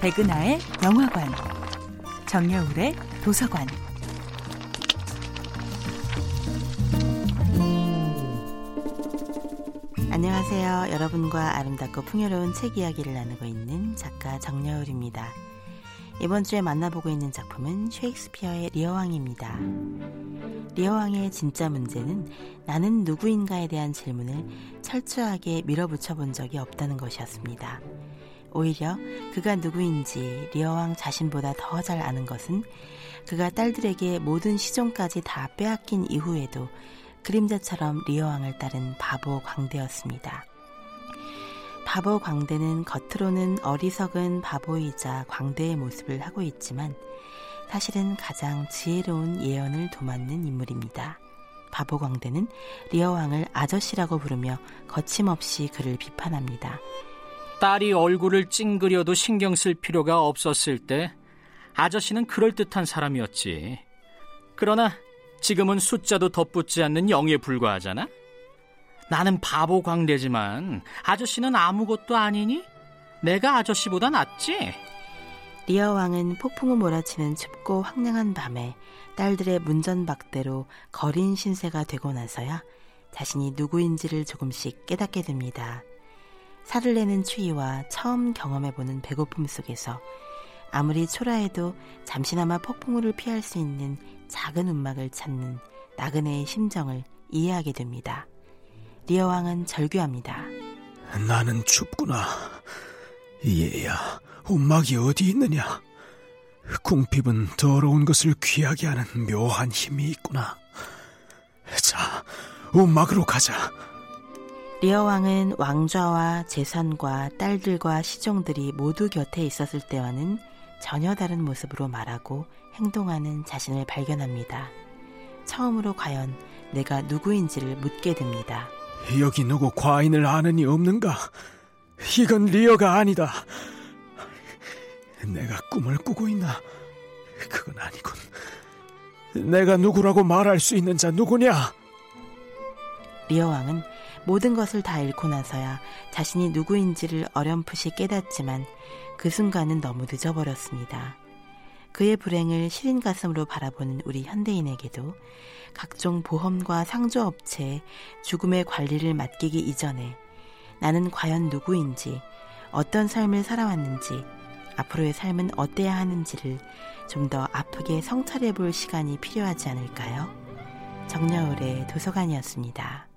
백은하의 영화관, 정여울의 도서관. 안녕하세요. 여러분과 아름답고 풍요로운 책 이야기를 나누고 있는 작가 정여울입니다. 이번 주에 만나보고 있는 작품은 셰익스피어의 리어왕입니다. 리어왕의 진짜 문제는 나는 누구인가에 대한 질문을 철저하게 밀어붙여 본 적이 없다는 것이었습니다. 오히려 그가 누구인지 리어왕 자신보다 더 잘 아는 것은 그가 딸들에게 모든 시종까지 다 빼앗긴 이후에도 그림자처럼 리어왕을 따른 바보 광대였습니다. 바보 광대는 겉으로는 어리석은 바보이자 광대의 모습을 하고 있지만 사실은 가장 지혜로운 예언을 도맡는 인물입니다. 바보 광대는 리어왕을 아저씨라고 부르며 거침없이 그를 비판합니다. 딸이 얼굴을 찡그려도 신경 쓸 필요가 없었을 때 아저씨는 그럴듯한 사람이었지. 그러나 지금은 숫자도 덧붙지 않는 영에 불과하잖아? 나는 바보 광대지만 아저씨는 아무것도 아니니? 내가 아저씨보다 낫지? 리어 왕은 폭풍을 몰아치는 춥고 황량한 밤에 딸들의 문전박대로 거린 신세가 되고 나서야 자신이 누구인지를 조금씩 깨닫게 됩니다. 살을 내는 추위와 처음 경험해보는 배고픔 속에서 아무리 초라해도 잠시나마 폭풍우를 피할 수 있는 작은 움막을 찾는 나그네의 심정을 이해하게 됩니다. 리어 왕은 절규합니다. 나는 춥구나. 얘야, 움막이 어디 있느냐? 궁핍은 더러운 것을 귀하게 하는 묘한 힘이 있구나. 자, 움막으로 가자. 리어 왕은 왕좌와 재산과 딸들과 시종들이 모두 곁에 있었을 때와는 전혀 다른 모습으로 말하고 행동하는 자신을 발견합니다. 처음으로 과연 내가 누구인지를 묻게 됩니다. 여기 누구 과인을 아는 이 없는가? 이건 리어가 아니다. 내가 꿈을 꾸고 있나? 그건 아니군. 내가 누구라고 말할 수 있는 자 누구냐? 리어 왕은 모든 것을 다 잃고 나서야 자신이 누구인지를 어렴풋이 깨닫지만 그 순간은 너무 늦어버렸습니다. 그의 불행을 시린 가슴으로 바라보는 우리 현대인에게도 각종 보험과 상조업체에 죽음의 관리를 맡기기 이전에 나는 과연 누구인지, 어떤 삶을 살아왔는지, 앞으로의 삶은 어때야 하는지를 좀 더 아프게 성찰해 볼 시간이 필요하지 않을까요? 정여울의 도서관이었습니다.